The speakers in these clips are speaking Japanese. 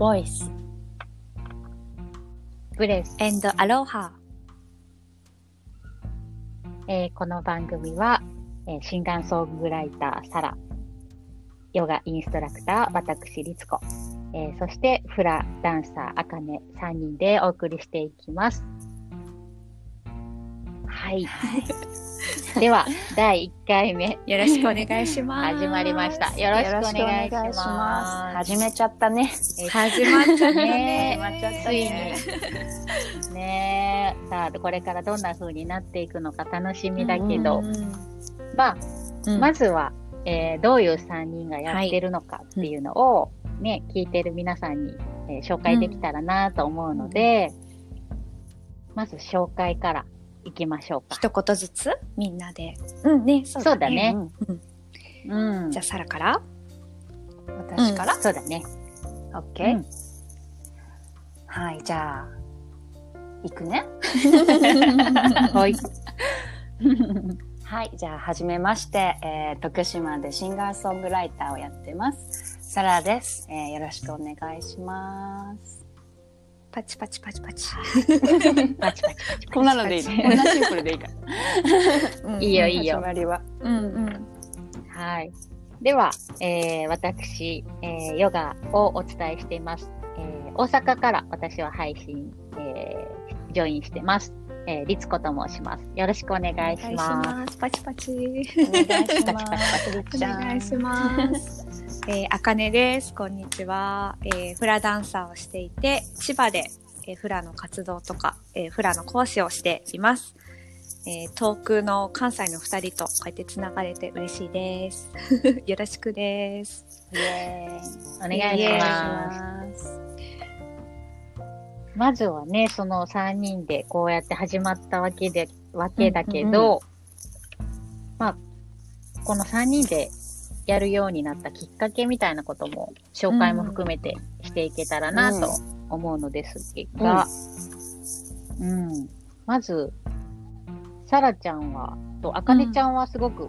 voice. ブレス、and aloha. えーこの番組は、えーシンガーソングライターサラ、ヨガインストラクター私リツコ、えーそしてフラダンサーあかね3人でお送りしていきます。はい。では、第1回目、よろしくお願いします始まりました。よろしくお願いします。始めちゃったね。始まっちゃったねね始まっちゃったついね。に。ねえ。さあ、これからどんな風になっていくのか楽しみだけど、まあ、うんまずは、えーどういう3人がやってるのかっていうのを、ね、聞いてる皆さんに、えー紹介できたらなと思うので、まず紹介からいきましょうか。一言ずつみんなでうんねそうだね。うんうん。じゃあサラから？私から、そうだね。オッケー、うんはい、じゃあ、行くね。はい。はい、じゃあ、はじめまして、えー徳島でシンガーソングライターをやってます。サラです、えーよろしくお願いします。パチパチパチパチ、パチパチパチ。こんなのでいいね。こんなシンプルでいいから。うんいいよいいよ始まりは。うんうんはい。では、えー私、えーヨガをお伝えしています。えー大阪から私は配信、えージョインしてます。えー、リツコと申します。よろしくお願いします。パチパチお願いします。りっおちゃん願いします。えー、あかねです。こんにちは。えー、フラダンサーをしていて、千葉で、えー、フラの活動とか、えー、フラの講師をしています。えー、遠くの関西の二人とこうやってつながれて嬉しいです。よろしくです。イエーイ。お願いします。す。まずはね、その3人でこうやって始まったわけで、わけだけど、まあ、この3人でやるようになったきっかけみたいなことも、紹介も含めてしていけたらなと思うのですが、うん。まず、サラちゃんは、と、あかねちゃんはすごく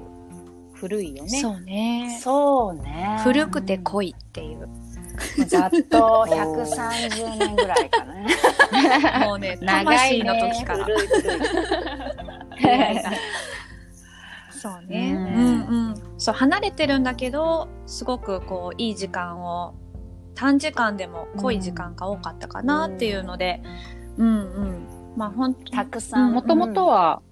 古いよね。そうね。そうね。古くて濃いっていう。ざっと130年ぐらいかな。もうね、長いね魂の時から。そうね。ううんんうん。そう、離れてるんだけど、すごくこう、いい時間を、短時間でも濃い時間が多かったかなっていうので、うんうん。まあ本当たくさん。もともとは、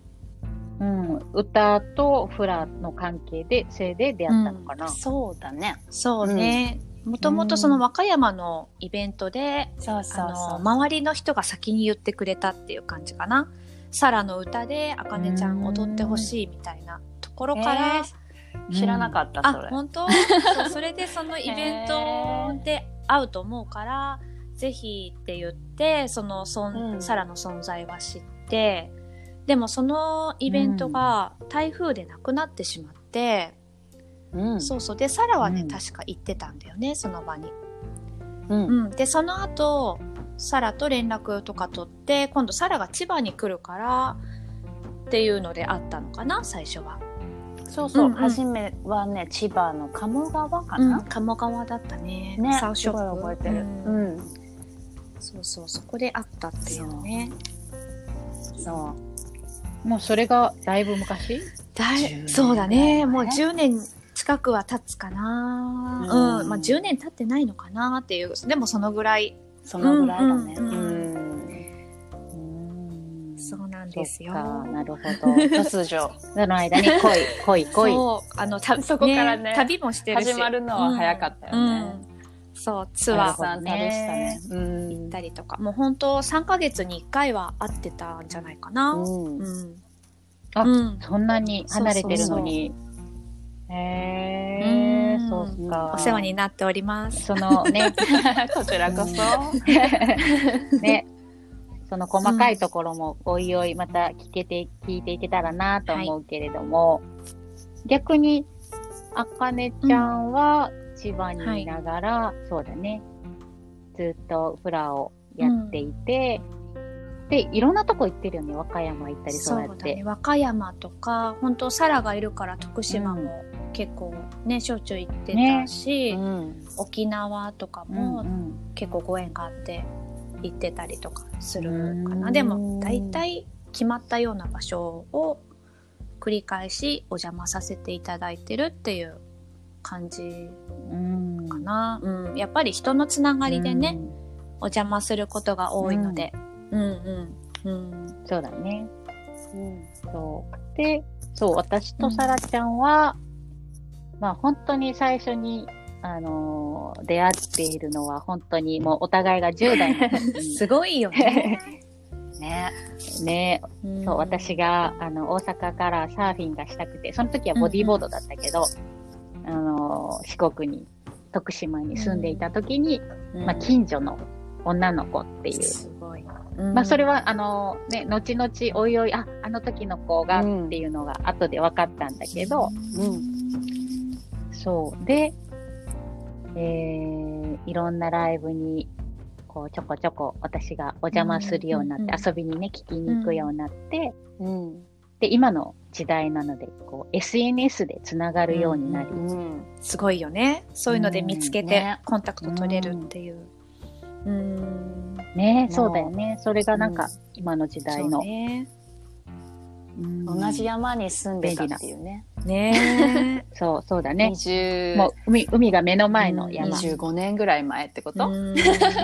うん、歌とフラの関係で、せいで出会ったのかな。そうだね。そうね。もともとその和歌山のイベントで、そうそうあそう。の、周りの人が先に言ってくれたっていう感じかな。サラの歌で、あかねちゃん踊ってほしいみたいなところから、えー知らなかった、あそれ。、本当？それでそのイベントで会うと思うから、ぜひって言って、そのそん、うんサラの存在は知って、でもそのイベントが台風でなくなってしまって、うんそうそう。で、サラはね、うん確か行ってたんだよね、その場に。うんうん。で、その後、サラと連絡とか取って、今度サラが千葉に来るから、っていうのであったのかな、最初は。そうそう。うんうん初めはね、千葉の鴨川かうんな。鴨川だったね。ね、サウショップすごい覚えてる。うんうん。そうそう、そこで会ったっていうね。そもうそれがだいぶ昔？だ10いそうだね。年もう10年近くは経つかな。うんうん。まあ10年経ってないのかなっていう。でもそのぐらい。う。そのぐらいだね。うんうんうん。ですよ。なるほど。突如。その間に恋、恋、恋。そう、あの、たそこからね旅もしてるし。始まるのは早かったよね。うんうんそう、ツアーなるほどさん旅したね。うん。行ったりとか。もう本当3ヶ月に1回は会ってたんじゃないかな。うんうん。あうんそんなに離れてるのに。へえうんそうか。お世話になっております。そのね、こちらこそ。ね、その細かいところもおいおいまた聞けて、聞いていけたらなと思うけれども、逆に、あかねちゃんは千葉にいながら、そうだね、ずっとフラをやっていて、で、いろんなとこ行ってるよね。和歌山行ったり、そうやって。ね。和歌山とか、本当サラがいるから徳島も結構ね、しょっちゅう行ってたし、うん。沖縄とかうんもうん。結構ご縁があって行ってたりとかするかうなん。でも大体決まったような場所を繰り返しお邪魔させていただいてるっていう感じうん。かな、うん、やっぱり人のつながりでね、お邪魔することが多いので、うん、うんうんうん。そうだね。うん。そう。で、そう、私とさらちゃんは、まあ本当に最初に、あのー出会っているのは本当にもうお互いが10代 すごいよね。ね。ね、うんそう、私が、あの、大阪からサーフィンがしたくて、その時はボディーボードだったけど、あの、四国に、徳島に住んでいた時に、うんまあ、近所の女の子っていう、すごい。まあ、それは、あの、ね、後々、おいおい、あ、あの時の子がうんっていうのが後で分かったんだけど、うん。そう。で、えー、いろんなライブに、こう、ちょこちょこ私がお邪魔するようになって、うんうんうん遊びにね、聞きに行くようになって、うん。で、今の時代なので、こう、SNS でつながるようになり、うん。すごいよね。そういうので見つけてうんねコンタクト取れるっていう。うん。ねもうそうだよね。それがなんか、うん今の時代の。ね。うん同じ山に住んでたっていうね。ねそう、そうだね。20もう海、海が目の前のうん。山。い25年ぐらい前ってこと、うん。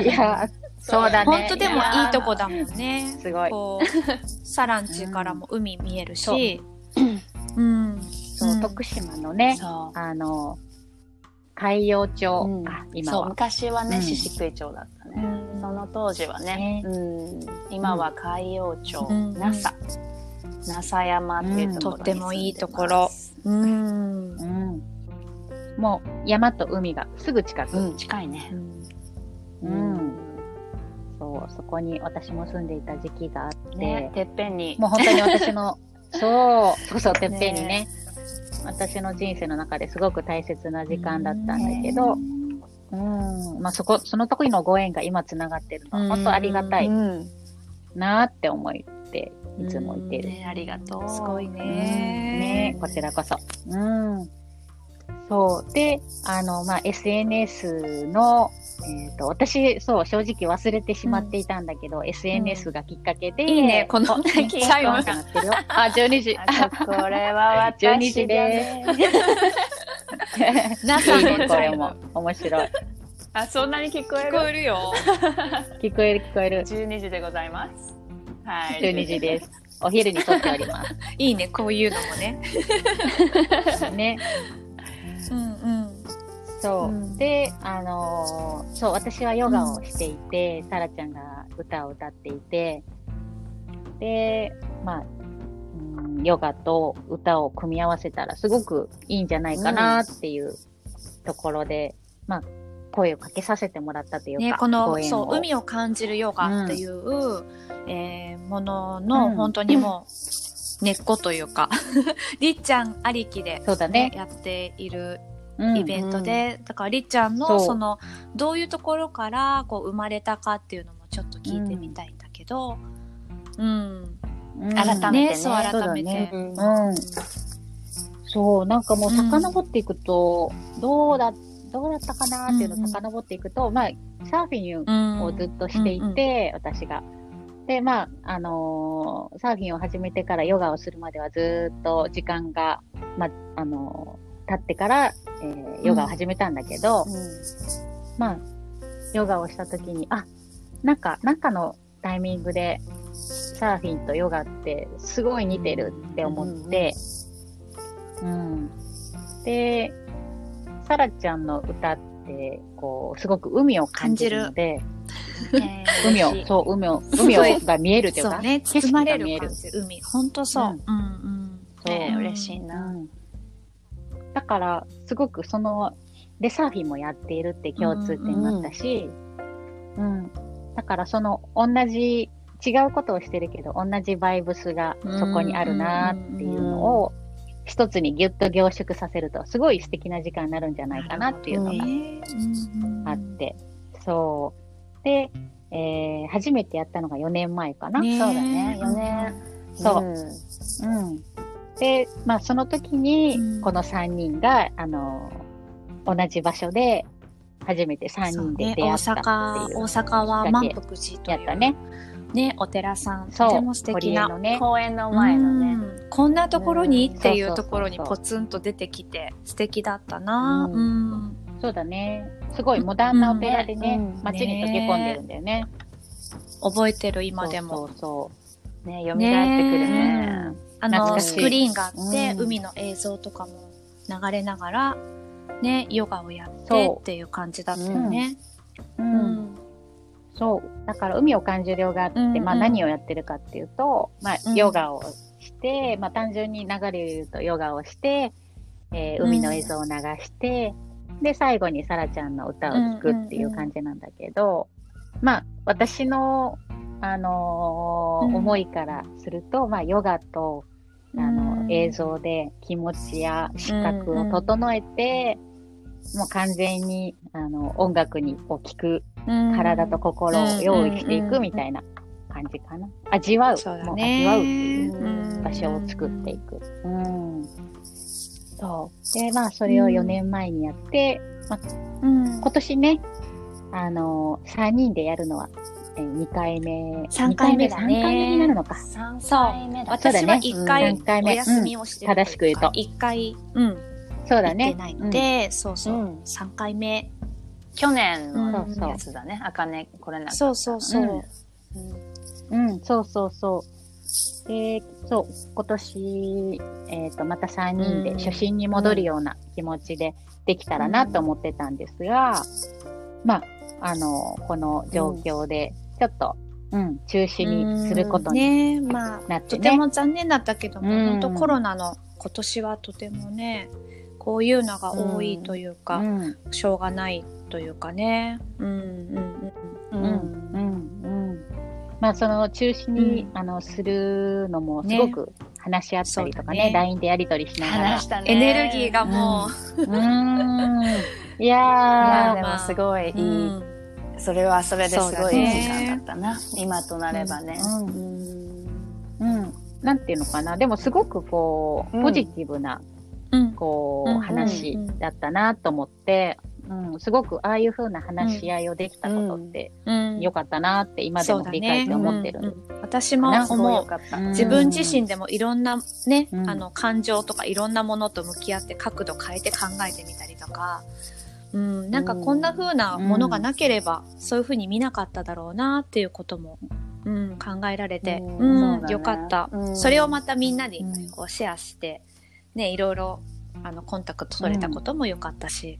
や、そうだね。本当でもいいとこだもんね。すごい。こう、サランチからも海見えるし。う。ん。そう、うん徳島のね。あの、海洋町。う今そう。は。昔はね、うん。獅子喰町だったね、うん。その当時はね。ね。うん、今は海洋町、うん NASA 山っていうところに住んとってもいいところ。うん。うん。もう、山と海がすぐ近く。うん近いね。うん。そう、そこに私も住んでいた時期があって、ねてっぺんに。もう本当に私の、そう、そうそう、てっぺんにね、私の人生の中ですごく大切な時間だったんだけど、うん、まあそこ、その時のご縁が今つながってるのは、本当ありがたいうんなーって思って、いつも言ってる。ねありがとうすごいね。ねこちらこそ。うん。そう。で、あの、まあ、SNS の、えっ、と、私、そう、正直忘れてしまっていたんだけど、SNS がきっかけで、いいねこのおチャイムチャイムが鳴ってるよ。あ、12時。あこれは私12時で NASA いいね、のこれも。面白い。あそんなに聞こえ聞るこえるよ。聞こえる聞こえる。12時でございますはい12時です。お昼に撮っておりま いいね、こういうのもね。す。ね。うんうん。そう。うんで、あのーそう、私はヨガをしていて、サラちゃんが歌を歌っていて、で、まあ、うん、ヨガと歌を組み合わせたらすごくいいんじゃないかなっていうところで、まあ、声をかけさせてもらったというか、ね、この、そう、海を感じるヨガっていう、えーものの、うん。本当にもう、根っこというか、りっちゃんありきで、そうだね。やっているうんイベントで、だからりっちゃんのそのどういうところからこう生まれたかっていうのもちょっと聞いてみたいんだけど、うん、うん。改めてねそう改めて、そうなんかもう遡っていくと、どうだ、どうだったかな？っていうのをうんうん遡っていくと、まあ、サーフィンうん。をずっとしていて、私が。で、まあ、あのーサーフィンを始めてからヨガをするまではずっと時間が、まあ、あのー経ってから、えーヨガを始めたんだけど、まあ、ヨガをした時に、あ、なんか、なんかのタイミングで、サーフィンとヨガってすごい似てるって思って、うん。で、サラちゃんの歌って、こう、すごく海を感じるので、海を、そう、海を、海をが見えるというか、そうね包まれるが見える。感。じ海本当そう、ううんん、うん。そう。ね嬉しいな、うん。だから、すごくその、で、サーフィンもやっているって共通点があったし、うん、だからその、同じ、違うことをしてるけど、同じバイブスがそこにあるなっていうのを、一つにギュッと凝縮させると、すごい素敵な時間になるんじゃないかなっていうのがねうんあって、そう。で、えー、初めてやったのが4年前かな。ねそうだね。4年。そう。うん。うん。で、まあ、その時にうん、この3人が、あの、同じ場所で、初めて3人でね、出大会ったって阪、いう。大阪は満腹寺という。やったね。ね、お寺さん、とても素敵な。のね。公園の前のね。うんこんなところに？うんっていうところにポツンと出てきて素敵だったな。ううんそうだね。すごいモダンなお寺でね、うん街に溶け込んでるんだよね。覚えてる今でも。そうそね、蘇ってくるね。あの、スクリーンがあって、うん海の映像とかも流れながら、ね、ヨガをやってっていう感じだったよね。う。ん。そう。だから海を感じるヨガって、うんうん。まあ何をやってるかっていうと、まあうん。ヨガをして、まあ単純に流れで言うとヨガをして、えー海の映像を流して、で、最後にサラちゃんの歌を聴くっていう感じなんだけど、まあ私の、あのーうん。思いからすると、まあヨガと、あの、映像で気持ちや視覚を整えて、もう完全に、あの、音楽にこう聞く体と心を用意していくみたいな感じかな。味わう。そうだもう味わうってね。いううん場所を作っていく。うん。そう。で、まあ、それを4年前にやって、まあ、うん今年ね、あの3人でやるのは、え2回目。三回目だね3回目になるのか。3そう回目だ。私は一そうだ回ね三回目お休みをして正しく言うと一回、うん、そうだね行って。ないので、そうそうう、ん三回目。去年のやつだね。あかね、これなんか。そうそうそう。うん、そうそうそう。で、そう、今年、えっ、と、また3人でうん初心に戻るような気持ちでできたらなと思ってたんですが、まあ、あの、この状況で、ちょっと、うん、中止にすることにねまあ、なってね。とても残念だったけども、うん本当コロナの今年はとてもね、こういうのが多いというか、うん、しょうがないというかね。うんうんううん、うん、うん。まあ、その中止に、うんあの、するのもすごく話し合ったりとかね、ね LINE でやり取りしながら話し。たね。エネルギーがもうーん。いいやでもすごいいい、うんそれはそれですごいいいね時間だったな。今となればね。うんうんうん。なんていうのかな。でもすごくこう、うんポジティブな、うんこう、うん話だったなと思って、うん、すごくああいう風な話し合いをできたことって、うん。良かったなって今でも振り返って思ってる。ねうんうん。私もう。自分自身でもいろんなね、うん。あの感情とかいろんなものと向き合って角度変えて考えてみたりとか、うん、なんかこんな風なものがなければ、そういう風に見なかっただろうなっていうことも、うん、考えられて、うん。ね。よかった、うん。それをまたみんなにうんこうシェアして、ね、いろいろあのコンタクト取れたこともよかったし、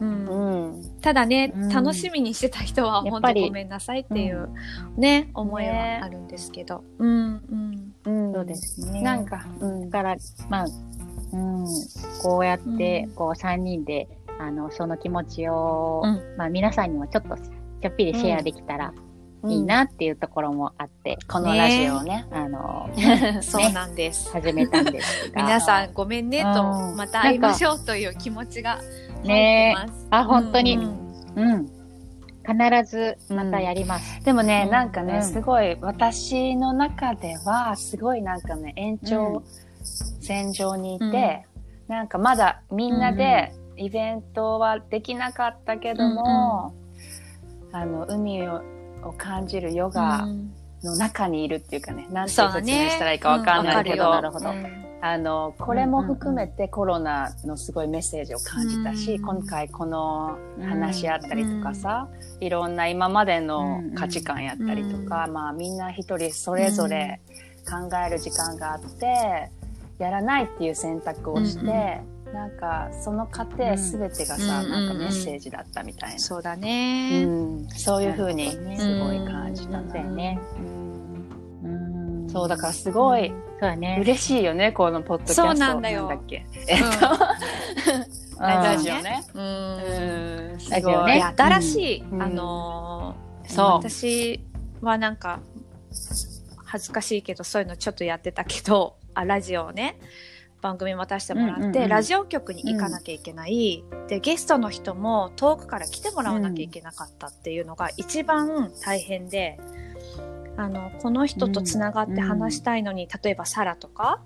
うんうん。ただね、うん楽しみにしてた人は本当ごめんなさいっていうね、思いはあるんですけど。うん、うん。うんそうですね。なんか、うんだから、まあ、うん、こうやってうん、こう、3人で、あの、その気持ちを、うんまあ、皆さんにもちょっと、ちょっぴりシェアできたらいいなっていうところもあって、このラジオをね。あの、そうなんです。始めたんですが。皆さんごめんねと、うんまた会いましょうという気持ちがね。あ、本当に、ううん。ん、必ずまたやります。でもね、うん。なんかね、うん。すごい、私の中では、すごいなんかね、延長線上にいて、なんかまだみんなでイベントはできなかったけども、あの、海をを感じるヨガうん。の中にいるっていうかね、なんてそうだ説明ね。したらいいかわかんないけど、なるほどあの、これも含めてコロナのすごいメッセージを感じたし、うん今回この話し合ったりとかさ、いろんな今までの価値観やったりとか、まあみんな一人それぞれ考える時間があって、やらないっていう選択をして、なんかその過程すべてがさ、うんなんかメッセージだったみたいな。そうだうね。ん、そういうふうにすごい感じたうんだよね。うんうんそう、だからすごいそうだね。嬉しいよね、このポッドキャスト。そうなんだよだっけ。うん ラジオね。うんうん、すごい。ね新しい、うんあのーそう私はなんか恥ずかしいけどそういうのちょっとやってたけどあラジオをね番組持たせてもらって、うんうんうんラジオ局に行かなきゃいけない、でゲストの人も遠くから来てもらわなきゃいけなかったっていうのが一番大変で、あのこの人とつながって話したいのに、例えばサラとか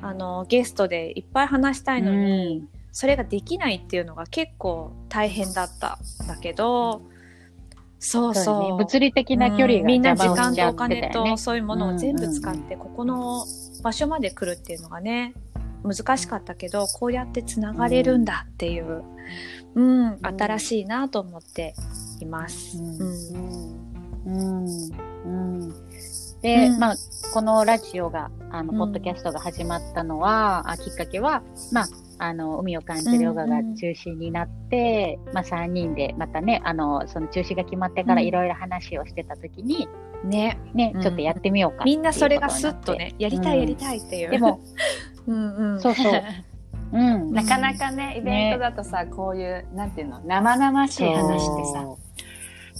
あのゲストでいっぱい話したいのに、それができないっていうのが結構大変だったんだけど、そうそう。ね。物理的な距離がうん。みんな時間とお金とそういうものを全部使って、ここの場所まで来るっていうのがね、難しかったけど、こうやってつながれるんだっていう、うん、新しいなと思っています。うんうん。うん。うんで、うん。まあ、このラジオが、あの、うんポッドキャストが始まったのは、あきっかけは、まあ、あの、海を感じるヨガが中止になって、まあ、3人で、またね、あの、その中止が決まってからうん。いろいろ話をしてたときに、ね、ね、うん。ちょっとやってみようかみんなそれがスッとね、やりたいやりたいっていう。でも、うんうん。そうそう。うん。なかなかね、イベントだとさ、こういう、なんていうの、生々しい話ってさ、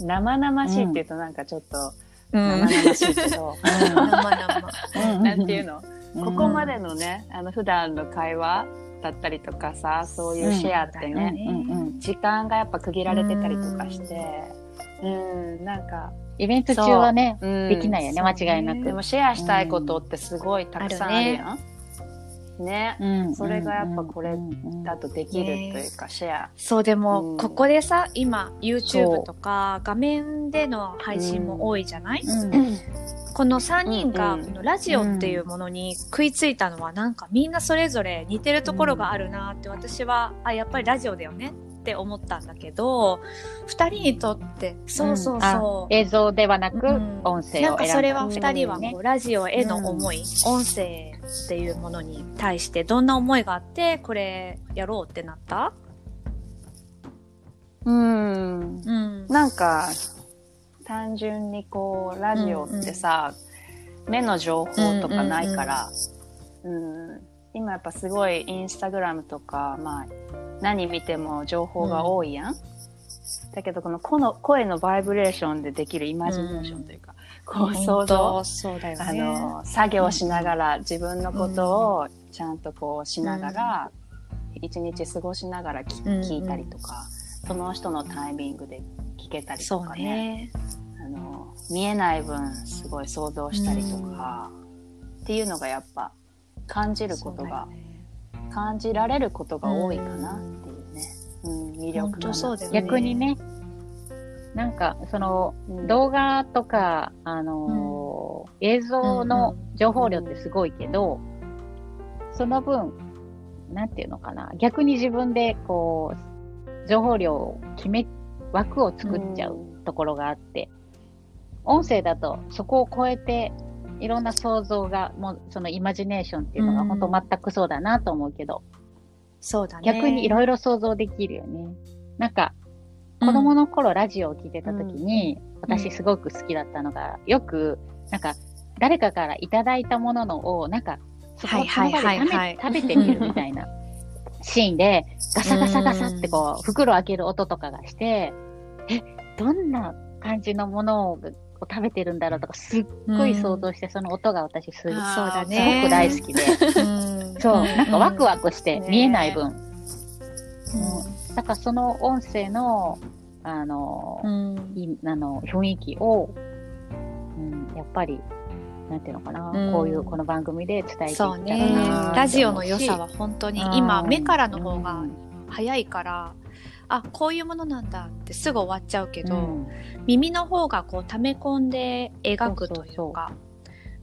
生々しいって言うとなんかちょっと、うん、生々しいけど、生々。うん。なんていうの、うん。ここまでのね、あの、普段の会話だったりとかさ、そういうシェアってうんね、うん。うん時間がやっぱ区切られてたりとかして、うん、なんか、イベント中はね、う。ん。できないよね、間違いなく。でもシェアしたいことってすごいたくさんあるやん。ね。うん。それがやっぱこれうんうんだとできるというか、シェア。そうでも、うん。ここでさ今そ YouTube う。とか画面での配信も多いじゃない、うん。この3人がうんうん。このラジオっていうものに食いついたのはなんかみんなそれぞれ似てるところがあるなって私はあやっぱりラジオだよね。って思ったんだけど2人にとってそうそうそう、あ映像ではなく、うん。音声を選んだなんかそれはって2人はねこうラジオへの思い、音声っていうものに対してどんな思いがあってこれやろうってなった？うん。うん。なんか、単純にこう、ラジオってさ、目の情報とかないから、うん今やっぱすごいインスタグラムとか、まあ、何見ても情報が多いやん。だけど、このこの声のバイブレーションでできるイマジネーションというか、こう想像、そうだよあね。の、作業しながら、自分のことをちゃんとこうしながら、一日過ごしながらきうん聞いたりとか、その人のタイミングで聞けたりとそうかね。ね。あの、見えない分、すごい想像したりとか、っていうのがやっぱ、感じることがね感じられることが多いかなっていうね。うん、魅力本かな。当そうだよね。逆にね、なんか、その、うん。動画とか、あのー映像の情報量ってすごいけど、その分、なんていうのかな、逆に自分でこう、情報量を決め、枠を作っちゃうところがあって、音声だとそこを超えて、いろんな想像が、もうそのイマジネーションっていうのがうん。本当全くそうだなと思うけど、そうだね。逆にいろいろ想像できるよね。なんか、子供の頃ラジオを聞いてた時に、私すごく好きだったのが、よく、なんか、誰かからいただいたもののを、なんか、そこをその場で食べ,、はいはい。はいはい食べてみるみたいな シーンで、ガサガサガサってこう、袋開ける音とかがして、え、どんな感じのものを食べてるんだろうとか、すっごい想像して、その音が私すそうだすね。ごく大好きで、うん。そう、なんかワクワクしてね見えない分、うだからその音声の、あの、んうん。いあの雰囲気を、うん、やっぱり、なんていうのかな、うん。こういうこの番組で伝えていきたそうらねな。ラジオの良さは本当に今、目からの方が早いから、あ、こういうものなんだってすぐ終わっちゃうけど、うん。耳の方がこう溜め込んで描くというか、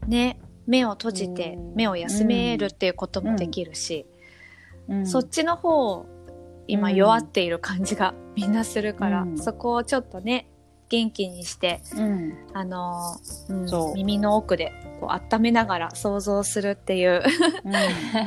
ね、目を閉じてうん。目を休めるっていうこともできるし、うん。そっちの方、今うん。弱っている感じが みんなするから、うん。そこをちょっとね、元気にして、うん。あのーうんそう。耳の奥でこう温めながら想像するっていう。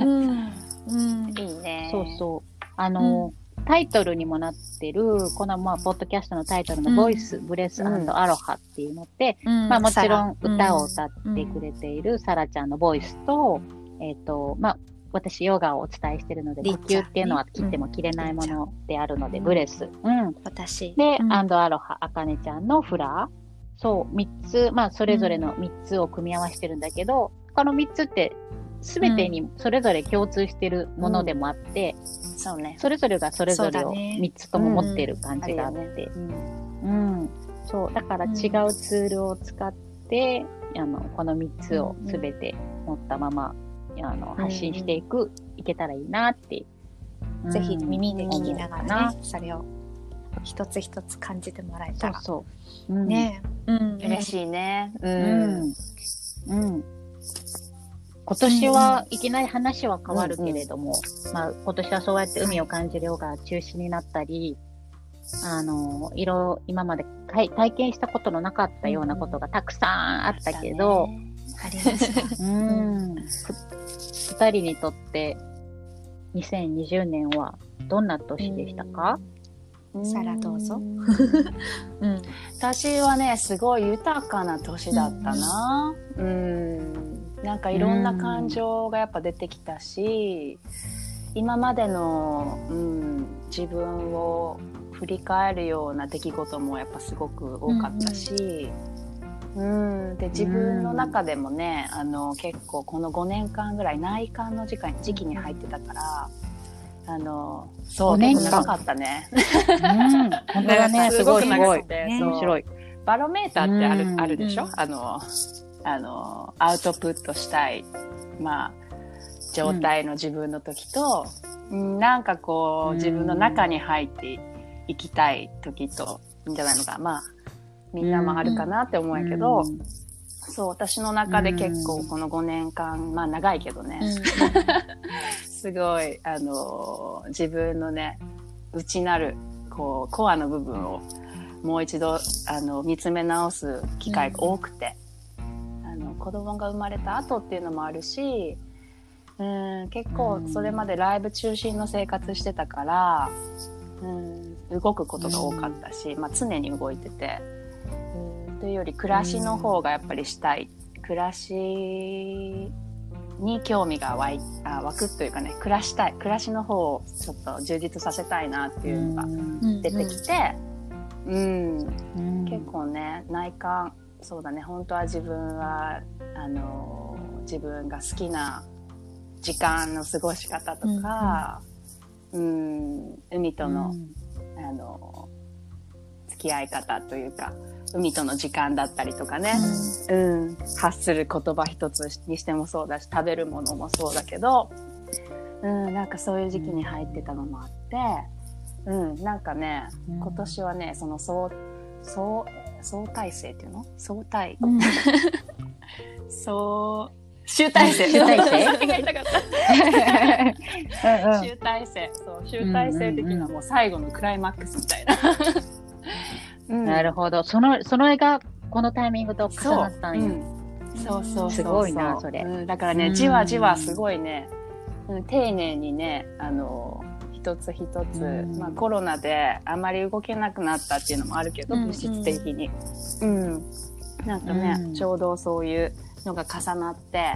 うん。いいね。そうそう。あの、タイトルにもなってる、このまあ、ポッドキャストのタイトルのうん。ボイス、ブレスうん。アロハっていうのって、うん。まあもちろん歌を歌ってくれているサラちゃんのボイスと、えっ、と、まあ、私ヨガをお伝えしてるので、呼吸っていうのは切っても切れないものであるので、うん。ブレス。うん。私。で、うん。アンドアロハ、アカネちゃんのフラー。そう、三つ、まあ、それぞれの三つを組み合わせてるんだけど、この三つって、すべてにそれぞれ共通してるものでもあって、そうね。それぞれがそれぞれをそうだね。三つとも持ってる感じがあって、うん。うん。そう、だから違うツールを使って、あの、この三つをすべて持ったまま、あの、発信していく、いけたらいいなってぜひ耳で聞きながうんらね、それを一つ一つ感じてもらえたら。そうそう。うん、ねうん。嬉しいね。う。うんん。うん。今年はいきなり話は変わるけれども、まあ今年はそうやって海を感じるヨガ中止になったり、あの、いろ、今までかい体験したことのなかったようなことがたくさんあったけど、ありました。うん。ふ二人にとって2020年はどんな年でしたか？サラどうぞんうん。私はね、すごい豊かな年だったな。うん。なんかいろんな感情がやっぱ出てきたし、今までの、うん、自分を振り返るような出来事もやっぱすごく多かったし、うん、で自分の中でもね、あの結構この5年間ぐらい内観の時間時期に入ってたから、あのそう5年間結構長かったね。うん。本当だね。すごいすごい。面白い。バロメーターってある,、うんあるでしょ、うんあの、あの、アウトプットしたい、まあ、状態の自分の時と、うんなんかこう、うん自分の中に入っていきたい時と、いいんじゃないのか。まあ、みんなもあるかなって思うんやけど、うん。そう、私の中で結構この5年間、まあ長いけどね、すごい、あのー自分のね、内なる、こう、コアの部分をもう一度、あの、見つめ直す機会が多くて、あの、子供が生まれた後っていうのもあるし、うん、結構それまでライブ中心の生活してたから、うん、動くことが多かったし、まあ常に動いてて、うん、というより暮らしの方がやっぱりしたい。暮らしに興味が湧いあ湧くというかね暮らしたい。暮らしの方をちょっと充実させたいなっていうのが出てきて、うん。うん結構ね内観そうだね。本当は自分はあの自分が好きな時間の過ごし方とか、うん。海との、あの付き合い方というか海との時間だったりとかね、うん、発する言葉一つにしてもそうだし食べるものもそうだけど、うん、なんかそういう時期に入ってたのもあって、うん、なんかね、うん。今年はねその相相相対性っていうの？相対。うん。そう集大成。集大成？言いたかったうんうん。集大成。そう集大成的なもう最後のクライマックスみたいな、うん。なるほど。その、その絵がこのタイミングと重そうなったんや。う。ん。そうそうそうすごいなそれ。うん、だからね、うん。じわじわすごいね、うん、丁寧にねあの一つ一つ、うん。まあ、コロナであまり動けなくなったっていうのもあるけど、うん。物質的に、うん、なんかね、うん。ちょうどそういうのが重なって、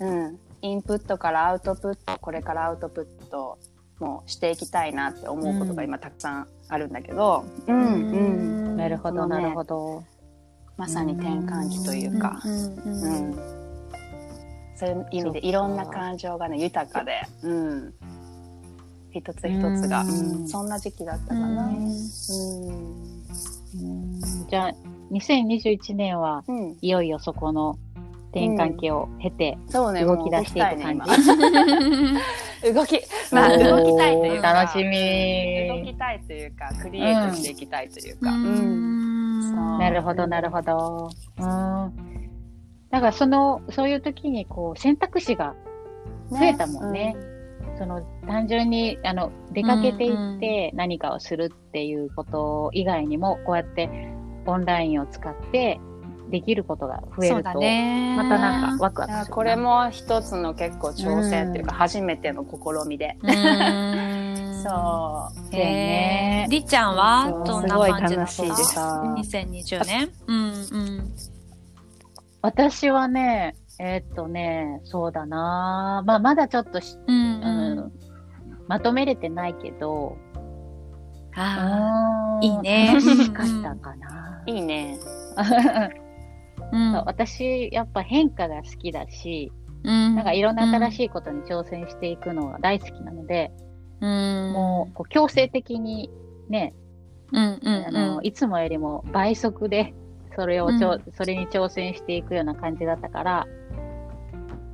うん、インプットからアウトプットこれからアウトプットもしていきたいなって思うことが今たくさんあるんだけど、うん。うん、なるほど、ねなるほど。まさに転換期というか。うん。うん、そういう意味でいろん。な感情がね豊かで、うん、一つ一つが、うん。うん。そん。な時期だったかな。うん。うん。うん。じゃあ、2021年はうん。いよいよそこの転換期を経て、動き出していく感じもう動きたいね今動き、まあ動きたいというか、楽しみ。動きたいというか、クリエイトしていきたいというか、うん。なるほど、なるほど。うん。だからその、そういう時にこう選択肢が増えたもんね。その単純にあの出かけていって何かをするっていうこと以外にもこうやってオンラインを使ってできることが増えると、ね。またなんかワクワクするこれも一つの結構挑戦っていうか、うん初めての試みで。うん そう。そうやねりっちゃんはどんなすごい感じだっ楽しいですた ?2020 年？うんうん。私はね、えーっとね、そうだなまあまだちょっとし、うんうんまとめれてないけど、あうんいいね楽しかったかな。いいね。あ。うん。そう私、やっぱ変化が好きだし、うん。なんかいろんな新しいことに挑戦していくのが大好きなので、うん。もうこう強制的にね、うんうんあの、いつもよりも倍速で、それをちょ、うそれに挑戦していくような感じだったから、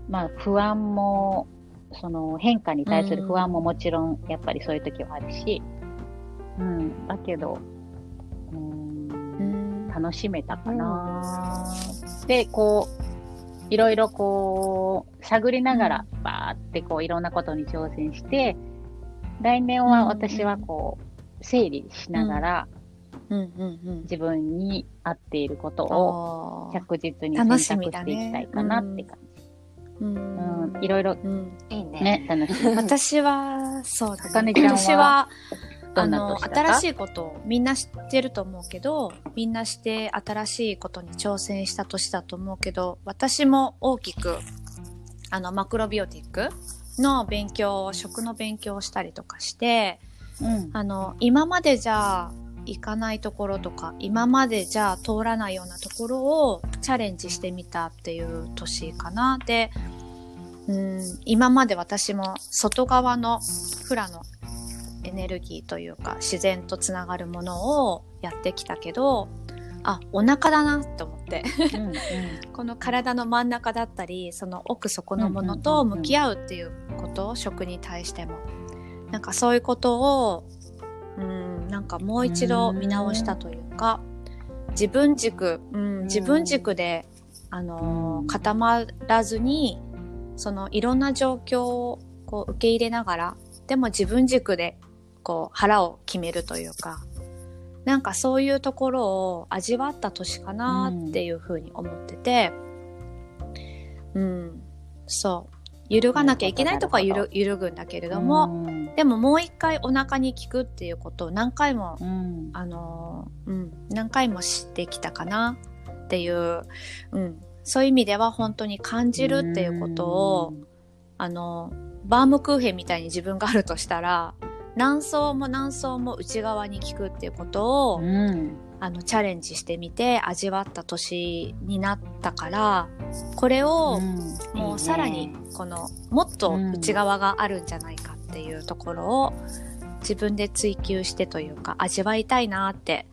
まあ不安もその変化に対する不安ももちろん、やっぱりそういう時はあるし、うん、だけど、うん、楽しめたかな、で、こう、いろいろこう、探りながら、バーってこう、いろんなことに挑戦して、来年は私はこう、整理しながら、うんうんうん。自分に合っていることを着実に選択楽していきたいかなって感じ。ううん、いろいろうんいいね。ね、楽しい。私は、そうだね。私は、どあの、新しいことをみんな知ってると思うけど、みんなして新しいことに挑戦した年だと思うけど、私も大きく、あの、マクロビオティックの勉強、食の勉強をしたりとかして、うん。あの、今までじゃあ行かないところとか、今までじゃあ通らないようなところをチャレンジしてみたっていう年かな。で、うん、今まで私も外側のフラのエネルギーというか自然とつながるものをやってきたけど、あ、お腹だなと思って。うん この体の真ん中だったりその奥底のものと向き合うっていうこと、食に対しても。なんかそういうことをうんなんかもう一度見直したというか自分軸、うん、自分軸で、あのー固まらずにそのいろんな状況をこう受け入れながらでも自分軸でこう腹を決めるというかなんかそういうところを味わった年かなっていうふうに思ってて、うん、そう。揺るがなきゃいけないとこは揺なるる揺るぐんだけれうん。ども、うん、でももう一回お腹に効くっていうことを何回も、うん。あのーうん、何回も知ってきたかなっていう、うん、そういう意味では本当に感じるっていうことを、あの、バームクーヘンみたいに自分があるとしたら、何層も何層も内側に効くっていうことを、うん。あの、チャレンジしてみて味わった年になったから、これをうん。もうさらに、この、もっと内側があるんじゃないかっていうところを自分で追求してというか味わいたいなって、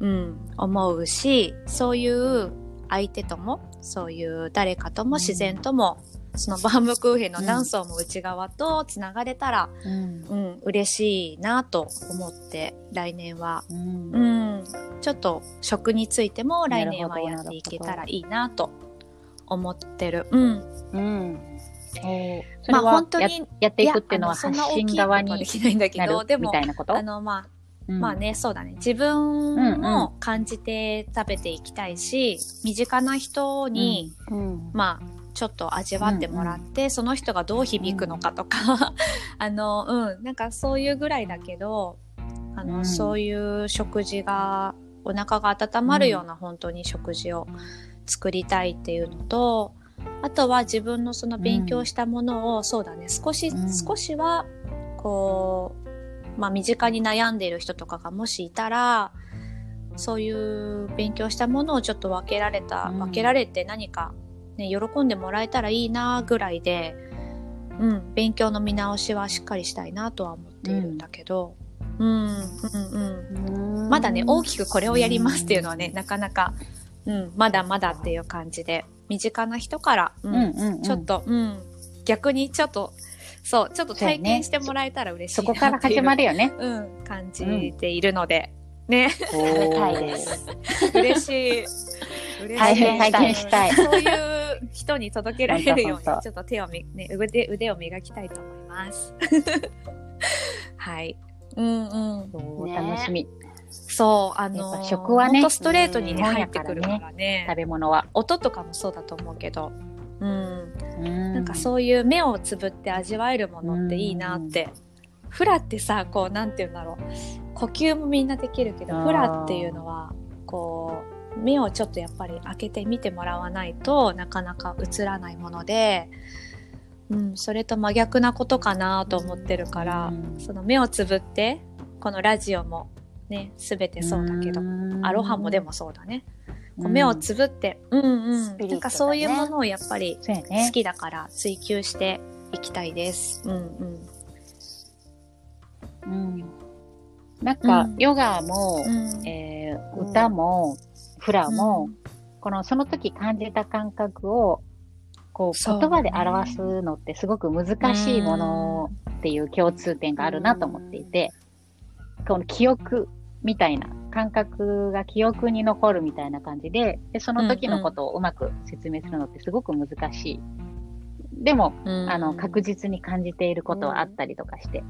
うん、思うし、そういう相手とも、そういう誰かとも自然とも、そのバームクーヘンの何層も内側とつながれたら、うん。うん、嬉しいなと思って、来年はうんうん、ちょっと食についても来年はやっていけたらいいなと思ってる。うん。うん。まあは本当にややっていくっていうのは発信側にできないんだけなど、でもるみた、いなこと？あの、まあ、うんまあね、そうだね。自分も感じて食べていきたいし、身近な人に、うん。まあ、ちょっと味わってもらって、その人がどう響くのかとか、あの、うん、なんかそういうぐらいだけど、あの、うん。そういう食事が、お腹が温まるような本当に食事を作りたいっていうのと、あとは自分のその勉強したものを、そうだね、少し、うん。少しは、こう、まあ身近に悩んでいる人とかがもしいたら、そういう勉強したものをちょっと分けられた、うん。分けられて何かね、喜んでもらえたらいいなぐらいで、うん、勉強の見直しはしっかりしたいなとは思っているんだけど、うん、うん、うん。まだね、大きくこれをやりますっていうのはね、なかなか、うん、まだまだっていう感じで、身近な人から、うんうんうんうんちょっと、うん、逆にちょっと、そう、ちょっと体験してもらえたら嬉しいそなっていう。こから始まるよね。うん、感じているので、ね、食べたいです。嬉しい。体験体験したい そういう人に届けられるように、ちょっと手をみ、ね、腕、腕を磨きたいと思います。はい。うんうん。そうね楽しみ。そう、あのやっぱ食はねストレートにね、うん入ってくるからね。食べ物は。音とかもそうだと思うけど、うん。ななんかそういう目をつぶって味わえるものっていいなって。フラってさ、こう、なんて言うんだろう。呼吸もみんなできるけど、フラっていうのは、こう、目をちょっとやっぱり開けて見てもらわないとなかなか映らないもので、うん、それと真逆なことかなと思ってるから、うんその目をつぶって、このラジオもね、すべてそうだけど、アロハもでもそうだね。こう目をつぶって、うんうん。スピリットだねなんかそういうものをやっぱり好。きだから追求していきたいです。うんうん。うんなんか、うんヨガも、うんえー歌も、フラも、このその時感じた感覚を、こう言葉で表すのってすごく難しいものっていう共通点があるなと思っていて、この記憶みたいな、感覚が記憶に残るみたいな感じで、でその時のことをうまく説明するのってすごく難しい。でも、あの、確実に感じていることはあったりとかして、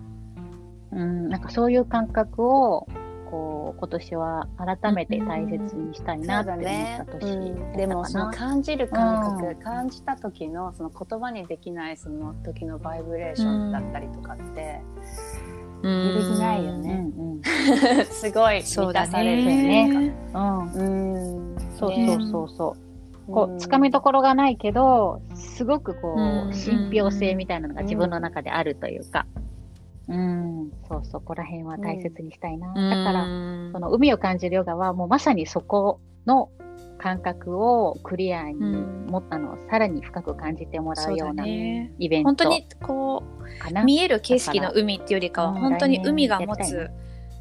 うん、なんかそういう感覚を、こう、今年は改めて大切にしたいなって思った年でも。その感じる感覚、うん感じた時のその言葉にできないその時のバイブレーションだったりとかって、うん。揺るぎないようんね。うん。すごい満そうだたされるね。うん。うん。そうねそうそうそう。こう、つかみどころがないけど、すごくこうん。う、信憑性みたいなのが自分の中であるというか、うん、そう、そこら辺は大切にしたいな。だから、その海を感じるヨガはもうまさにそこの感覚をクリアに持ったのをさらに深く感じてもらそうようなね。イベント本当にこう。見える景色の海っていうよりかは、うん本当に海が持つ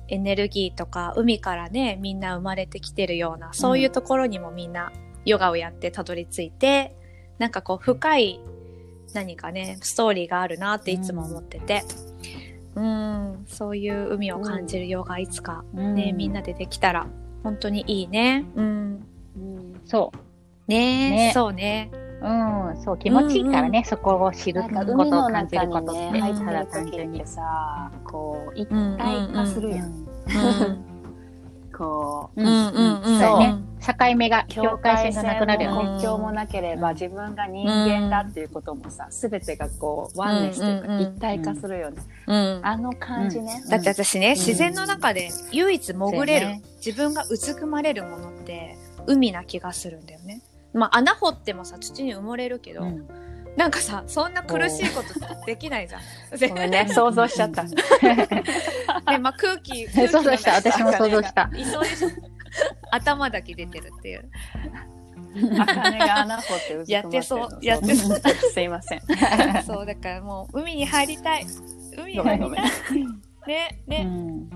エネルギーとか、海からね、みんな生まれてきてるような、そういうところにもみんなヨガをやってたどり着いて、なんかこう、深い何かね、ストーリーがあるなっていつも思ってて、うん、そういう海を感じるヨガいつかね、みんなでできたら、本当にいいね。うん。うんそう。ねねそうね。うん、そう、気持ちいいからね、そこを知ることを感じ中ることって、入ただ単純に。さこう一うん体化するやん、うん こううんうんうんうん。そうやねん境目が、境界線がなくなるよね。国境もなければ自分が人間だっていうこともさ、すべてがこう、ワンネスというか一体化するよね。うん。あの感じね。だって私ね、自然の中で唯一潜れる、自分がうずくまれるものって海な気がするんだよね。まあ穴掘ってもさ土に埋もれるけど、うんなんかさそんな苦しいことできないじゃん。ごめんね、想像しちゃった。でまあ空気空気 想像した私も想像したいそうでしょ。頭だけ出てるっていう。あかねが穴掘ってうずやってそうやってそう。すいません。そうだからもう海に入りたい。海に入りたい。ねうね、ん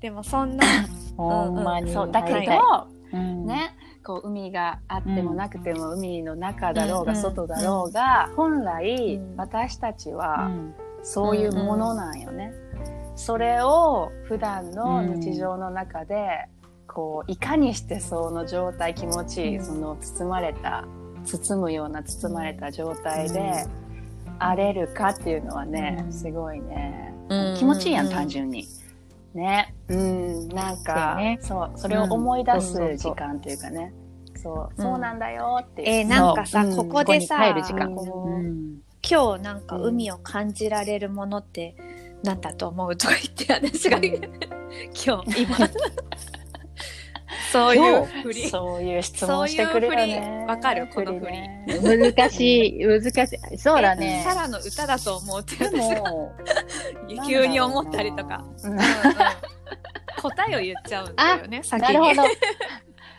でもそんな ほんまに。そう、だけはいど、うん、ね、こう海があってもなくても、海の中だろうがうん外だろうが、本来、うん私たちうはんそういうものなんよね。それを普段の日常の中で、こういかにしてその状態気持ちいい、うん。その包まれた包むような包まれた状態で荒れるかっていうのはね、うん。すごいね、うん。気持ちいいやん単純に。ね、うん、なんかそうね。そう。それを思い出す時間っていうかね、そう。うん。そうなんだよっていう。えーなんかさここでさここ今日なんか海を感じられるものって何だと思うとか言って私が、今日今 そういう振りそういう質問してくるよね。わかるこの振りね難しい、難しい。そうだねサ。ラの歌だと思うってで私がも、急に思ったりとか、うんうんうん答えを言っちゃうんだよね先になるほど。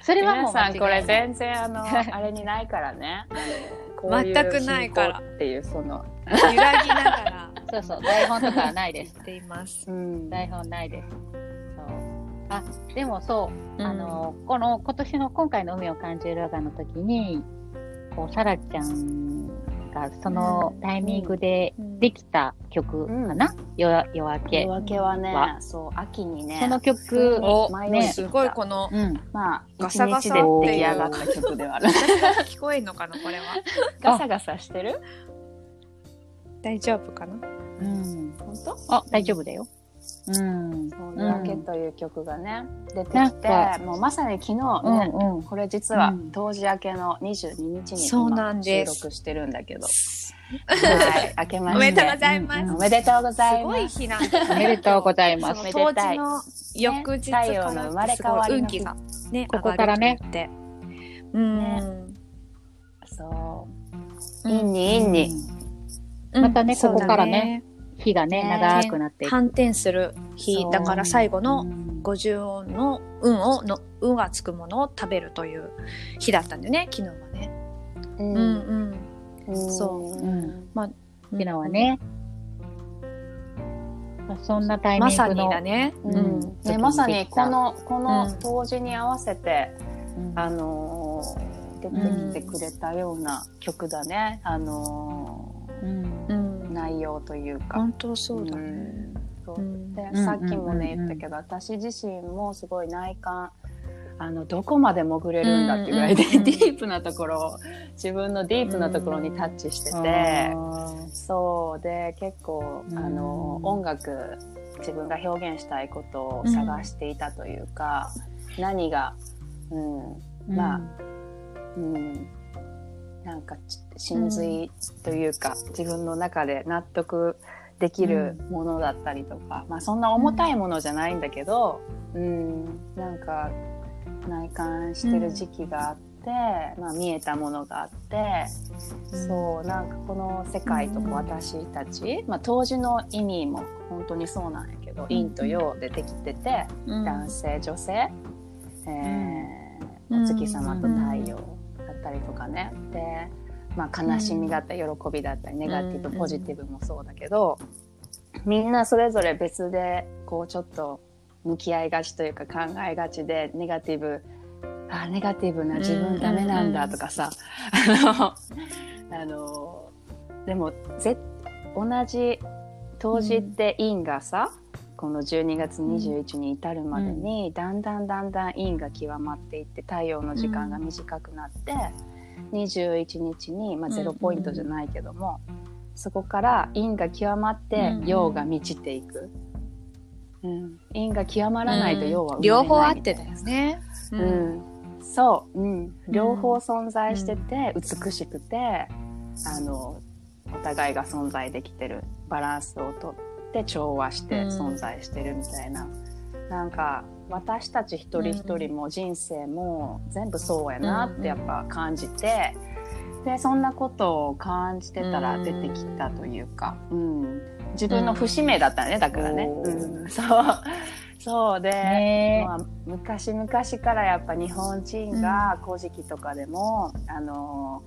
それはもう皆さんこれ全然あの あれにないからね。こういう全くないからっていうその。揺らぎながらそうそう、台本とかはないです。言っています。うん台本ないです。あ、でもそう、うんあの、この、今年の今回の海を感じるヨガの時に、こう、サラちゃんがそのタイミングでできた曲かな、夜夜明け。夜明けはねは、そう秋にね。その曲をね、すごいこのうん。まあ一ガサガサ日で出来上がった曲ではある。聞こえんのかなこれは ガサガサしてる？大丈夫かな？うん。本当？あ、大丈夫だよ。うん。そう夜明けという曲がね出てきてか、もうまさに昨日うんね。うん。これ実はうん当時明けの22日に収んです録してるんだけど、はい、明けましておめでとうございます、うんおめでとうござすいます。ごい日なんだおめでとうございます。その当時の翌日か太陽の生まれ変わりの日ら運気がねここからねうん、ねそう。うんインにインに。うんまたねここからね日がね、ね長くなって。いく。反転する日。だから最後のうん50音の運をの運がつくものを食べるという日だったんだよね。昨日はね。ううんうん。うん。そう。うん。昨日はね。まあそんなタイミングの。まさにだね。ううん。んね、まさにこのこうのん。当時に合わせて、うん。あのー出てきてくれたような曲だね。あのうん。うん。内容というか。本当そうだね。ん。そう。うん。で、うん。さっきもね、うん言ったけど、私自身もすごい内観、あの、どこまで潜れるんだってぐらいで、ディープなところ、自分のディープなところにタッチしてて、そう。で、結構、うん。あの、音楽、自分が表現したいことを探していたというか、何が、うん、まあうん、なんかち真髄というか、自分の中で納得できるものだったりとか、まあそんな重たいものじゃないんだけど、うん、なんか内観してる時期があって、まあ見えたものがあって、そう、なんかこの世界とか私たち、まあ当時の意味も本当にそうなんやけど、陰と陽でできてて、うん。男性女性、えーうん。お月様と太陽。だったりとかね、で、まあ、悲しみだったり喜びだったり、ネガティブうん。ポジティブもそうだけどみんなそれぞれ別でこうちょっと向き合いがちというか考えがちでネガティブあネガティブな自分ダメなんだとかさ、あのあのでもぜ同じ当時って陰がさ、この12月21に至るまでに、だんだんだんだん陰が極まっていって太陽の時間が短くなって、21日に、まあ、ゼロポイントじゃないけども、そこから陰が極まってうん陽が満ちていく、うん、陰が極まらないと陽は両方あってみたよね。う。うんん、そう、うん、両方存在してて、美しくてあのお互いが存在できてるバランスをとって調和してうん。存在してるみたいな、なんか私たち一人一人も人生も全部そうやなってやっぱ感じて、でそんなことを感じてたら出てきたというか、うん、自分の節目だったねだからね、そう。そうで、ね。まあ、昔々からやっぱ日本人が古事記とかでも、あの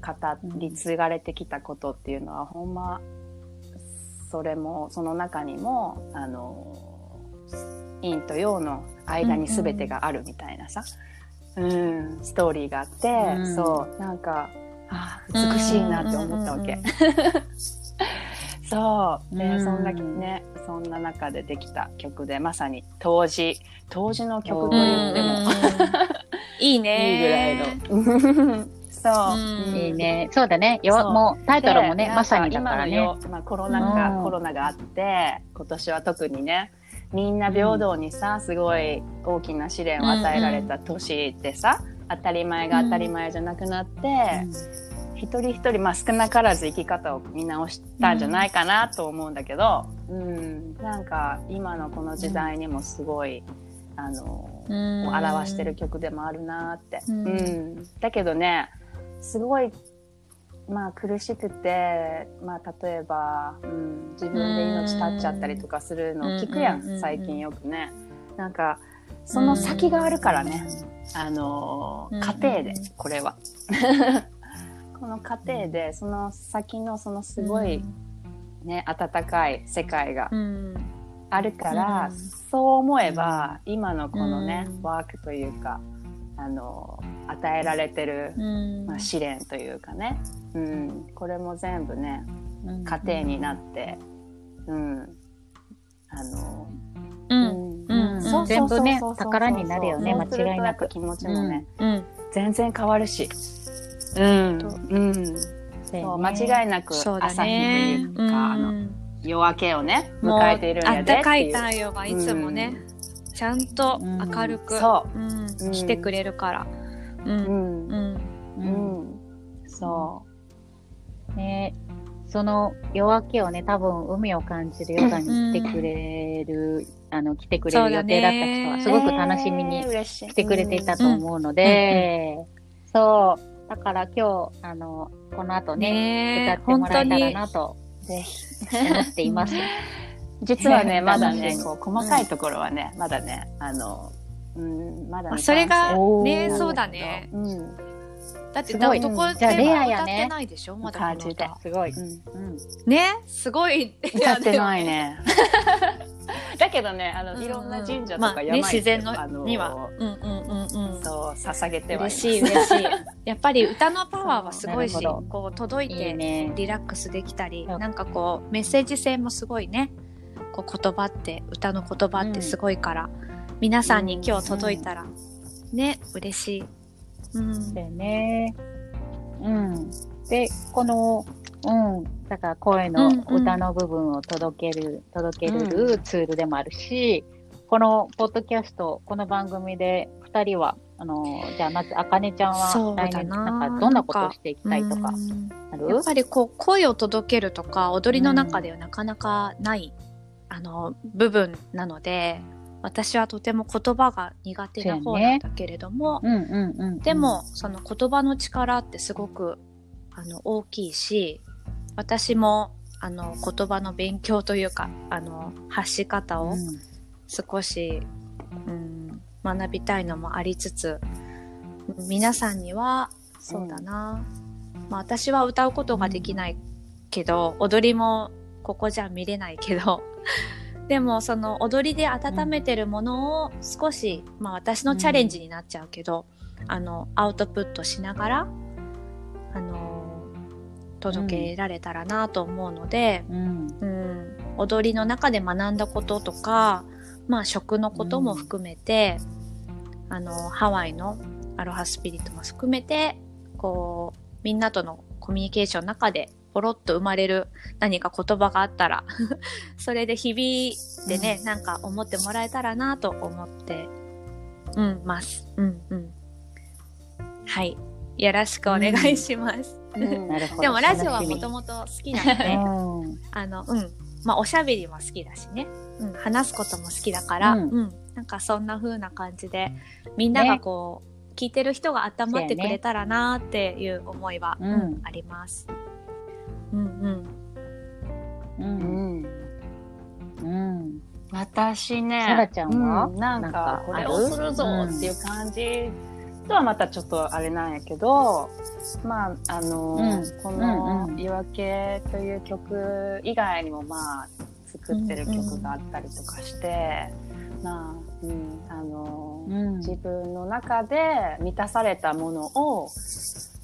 語り継がれてきたことっていうのは、ほんまそれもその中にもあの陰と陽の間に全てがあるみたいなさ、うんストーリーがあって、うんそうなんかあー美しいなって思ったわけ。そう。で、うんそんなね、そんな中でできた曲で、まさに当時、当時の曲と言っても いいいいぐらいね。の。そう。うん。いいね。そうだね。よもうタイトルもね、でまさにだからね。まあ、コロナ禍、うん。コロナがあって、今年は特にね、みんな平等にさ、すごい大きな試練を与えられた年でさ、当たり前が当たり前じゃなくなって、一人一人、まあ少なからず生き方を見直したんじゃないかなと思うんだけど、うん、なんか今のこの時代にもすごい、あの、表してる曲でもあるなって、ううんん。だけどねすごいまあ苦しくて、まあ、例えば、うん、自分で命絶っちゃったりとかするの聞くやうん最近よくね。なんかその先があるからね、あのうん家庭でこれは。この家庭でその先のそのすごいね温かい世界がうん。あるから、うんそう思えば、今のこのね、うん。ワークというか、あの、与えられてる、うん。まあ、試練というかね、うん、これも全部ね、家庭になって、うん、あの、うん。うん。そうそうそうそう全部ね宝になるよね間違いなく。気持ちもね、うん。全然変わるし、うん、とうん、そう間違いなく朝日とね。いうか、あのうん。夜明けをね、迎えているんあやでってったかいいう。太陽がいつもね、ちゃんと明るく、そううんうん来てくれるから。う。うんん、うん。ううんん、そねその夜明けをね、多分海を感じるヨガに来てくれる、あの、来てくれる予定だった人はう。すごく楽しみに来てくれていたと思うので、そう。だから今日、あの、この後ね、ねえ、歌ってもらえたらに。なとぜひ。思っています。実はね、まだね、こう、細かいところはね、まだね、あの、うん、まだあねそれがね、そうだね。うん、だってすごいどこでもじゃあレアや歌っねてないでしょ？まだ感じで歌。すごい。うん。うん。ね、すごい。歌ってないね。だけどね、あの、うんうんいろんな神社とまあね、か山行って自然あのには。うんうんうんうん。そう、捧げてはいます。嬉しい嬉しい。やっぱり歌のパワーはすごいし、こう届いいいてね。リラックスできたり、うんなんかこうメッセージ性もすごいね。こう言葉って歌の言葉ってすごいから、皆さんに今日届いたら、ね嬉しい。うん。だよね。うん。で、この、うん。だから声のうんうん歌の部分を届ける、届けるツールでもあるし、このポッドキャスト、この番組で二人は、あの、じゃあまず、あかねちゃんは来年、なんかどんなことをしていきたいとかやっぱりこう声を届けるとか踊りの中ではなかなかない、あの部分なので私はとても言葉が苦手な方なんだけれども、うんうんうん。でも、その言葉の力ってすごくあの大きいし私もあの言葉の勉強というかあの発し方をうん、少し、うん、学びたいのもありつつ皆さんにはそうだな、まあ私は歌うことができないけど、踊りもここじゃ見れないけど でもその踊りで温めてるものを少し、まあ私のチャレンジになっちゃうけど、あのアウトプットしながらあの届けられたらなと思うので、うん。うん、踊りの中で学んだこととか、まあ、食のことも含めて、あのハワイのアロハスピリットも含めてこうみんなとのコミュニケーションの中でポロッと生まれる何か言葉があったら それで響いてね、なんか思ってもらえたらなと思ってうんます。うんうん。はい。よろしくお願いします。うん。でもラジオはもともと好きなので、うん。あの、うん。まあ、おしゃべりも好きだしね。うん。話すことも好きだから、ううんん。なんかそんな風な感じで、みんながこう、聞いてる人が温まってくれたらなっていう思いは、あります。うんうん。う。うんんうん。私ね、さらちゃんは？うんなんかこれをするぞっていう感じとはまたちょっとあれなんやけど、まあ、あの、うんこうんのうん夜明けという曲以外にもまあ、作ってる曲があったりとかして、まあ、うん、あの、うん。自分の中で満たされたものを、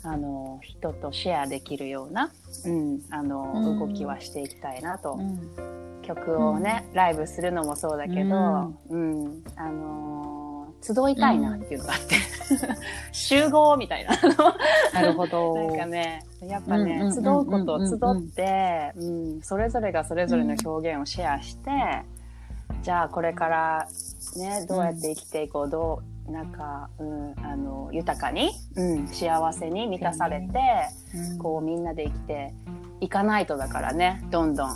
あの、人とシェアできるような、うん、あの、うん。動きはしていきたいなと。うん。曲をね、ライブするのもそうだけど、うん、あのー集いたいなっていうのがあって、集合みたいな。なるほど。なんかね、やっぱね、集うことうん集って、うん、それぞれがそれぞれの表現をシェアして、じゃあこれからね、どうやって生きていこう、どう、なんか、うん、あの、豊かに、うん、幸せに満たされて、うんこうみんなで生きていかないとだからね、どんどん。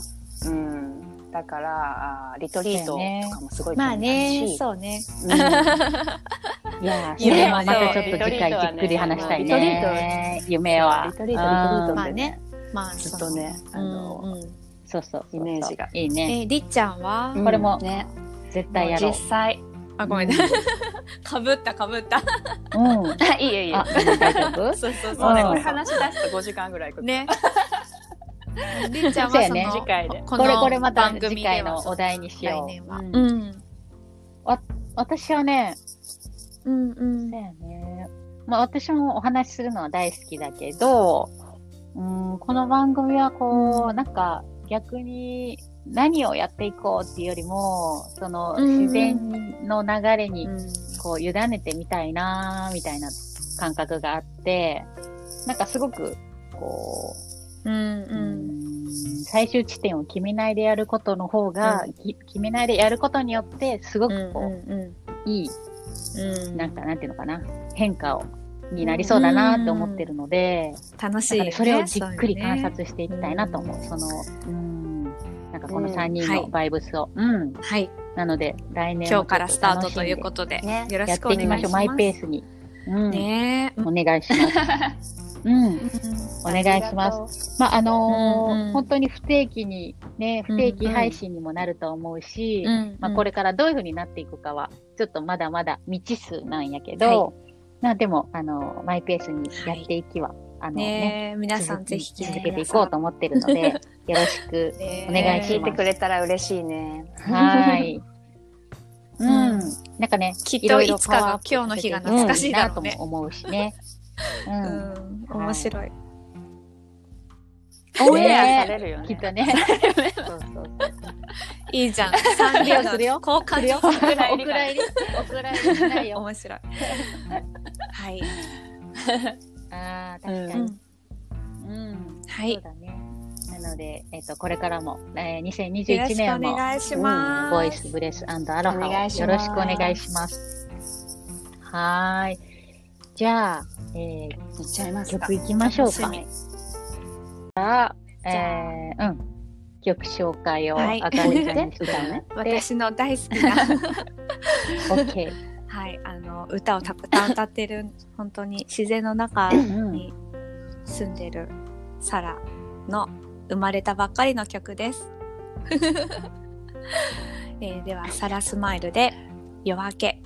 うん。だから、リトリートとかもすごい興まあ味あ。ね、そうね。うん いや夢はまたちょっと次回じっくり話したいリトリート。夢は。リトリート、リトリートまあってね、まあ、ずっとね、あの、うんうんそうそう。イメージがいいね。え、りっちゃんは、うんこれもね、絶対やろう実。際。あ、ごめんね。かぶったかぶった。うん。いいよいいよあ、。大丈夫？そうそうもうね、うんこれ話し出すと5時間ぐらい。ね。りっちゃんはそそうやねの、次回でこれこれまた番組次回のお題にしよう。うんうん。私はね、うんうんそうやね。まあ私もお話しするのは大好きだけど、うん、この番組はこう、うんなんか逆に何をやっていこうっていうよりも、そのうん。自然の流れにうん。こう委ねてみたいなみたいな感覚があって、なんかすごくこうんう、うん。うん最終地点を決めないでやることの方が、き決めないでやることによって、すごうんくこう、ういいんうん。なんか、なんていうのかな、変化を、になりそうだなって思ってるので、楽しいよね。それをじっくり観察していきたいなと思う。その、うん、なんかこのうん3人はいのバイブスを。うん。はい。なので、来年今日からスタートということで、ねやっよろしくおていきましょう。願いします。マイペースに。うん。ねえ。お願いします。うん。お願いします。まあ、あのーうんうん本当に不定期に、ね、不定期配信にもなると思うし、まあ、これからどういう風になっていくかは、ちょっとまだまだ未知数なんやけど、はまあでも、あの、マイペースにやっていきは、あのね、ねえ、皆さんぜひ聞いて続けてい。こうと思ってるので、よろしくお願いします。聞いてくれたら嬉しいね。はい。うん。なんかね、きっといつかの今日の日が懐かしいだろうねなとも思うしね。う。うんん、面白い。オンエアされるよね。きっとね。いいじゃん。三人のするよ交換するよ。のお蔵入り。お蔵入り。お蔵入りしないよ。面白い。はい。ああ、確かうに。うん。はい。そうだね。なので、えっと、これからも、えー、よろ2021しく年も、お願いします。ボイスブレスアロハをお願いしますよろしくお願いします。はーい。じゃあ、えー、いっちゃいますか。曲いきましょうか楽し。みえー、うん。曲紹介をはいあかりちゃんにしてね。私の大好きな、オッケはい、あの、歌をたくさん歌ってる、本当に自然の中。に住んでるサラの生まれたばっかりの曲です。えーでは、サラスマイルで夜明け。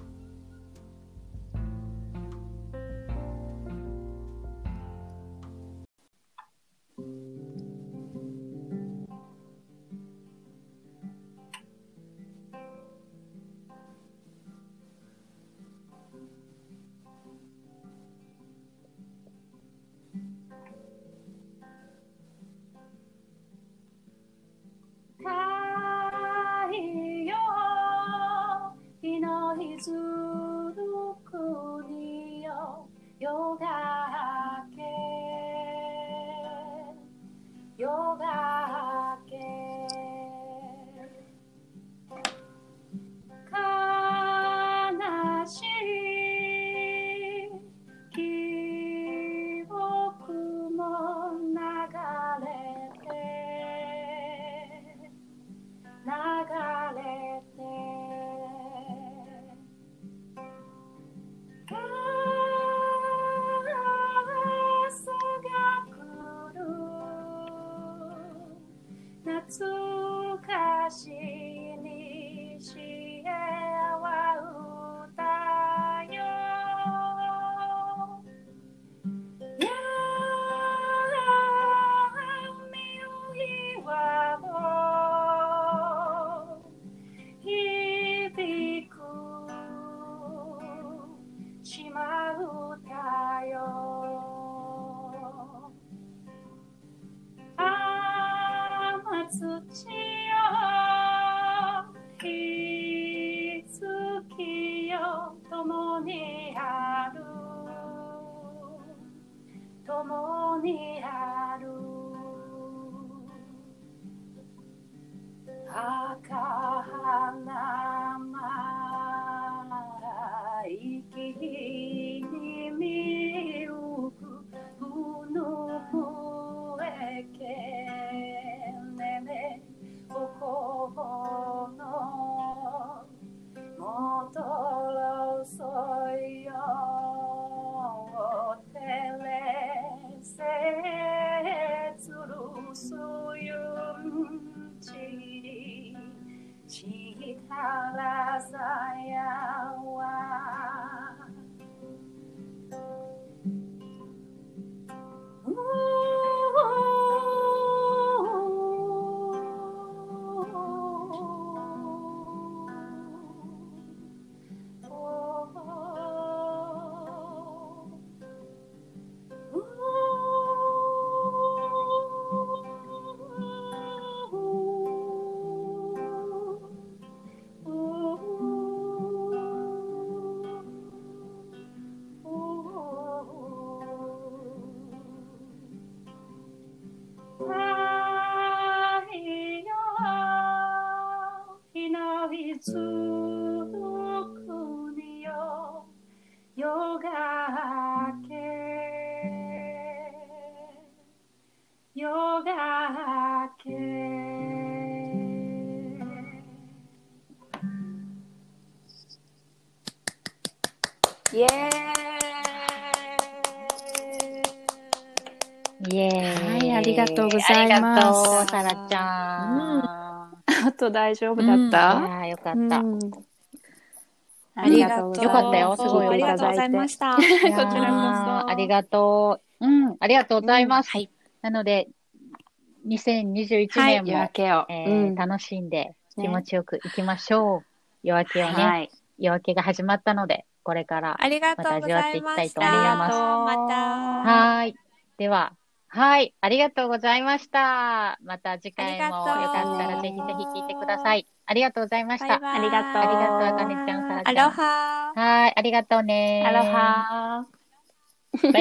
ざいますありがとう、さらちゃん。あと大丈夫だった、いやーよかった。うんありがとう。よかったよすごいありがとうございました。こちらこそありがとう。うん、ありがとうございます。はい。なので、2021はい年も、夜明けを。え楽しんでね気持ちよく行きましょう。夜明けをね、はい。夜明けが始まったので、これから。ありがとうございました。味わっていきたいと思いますまた。はーい。では、はい。ありがとうございました。また次回もよありがとうかったらぜひぜひ聞いてください。ありがとうございました。バイバイありがとう。ありがとうあかねちゃんさらちゃんアロハはい。ありがとうねアロハ。バイ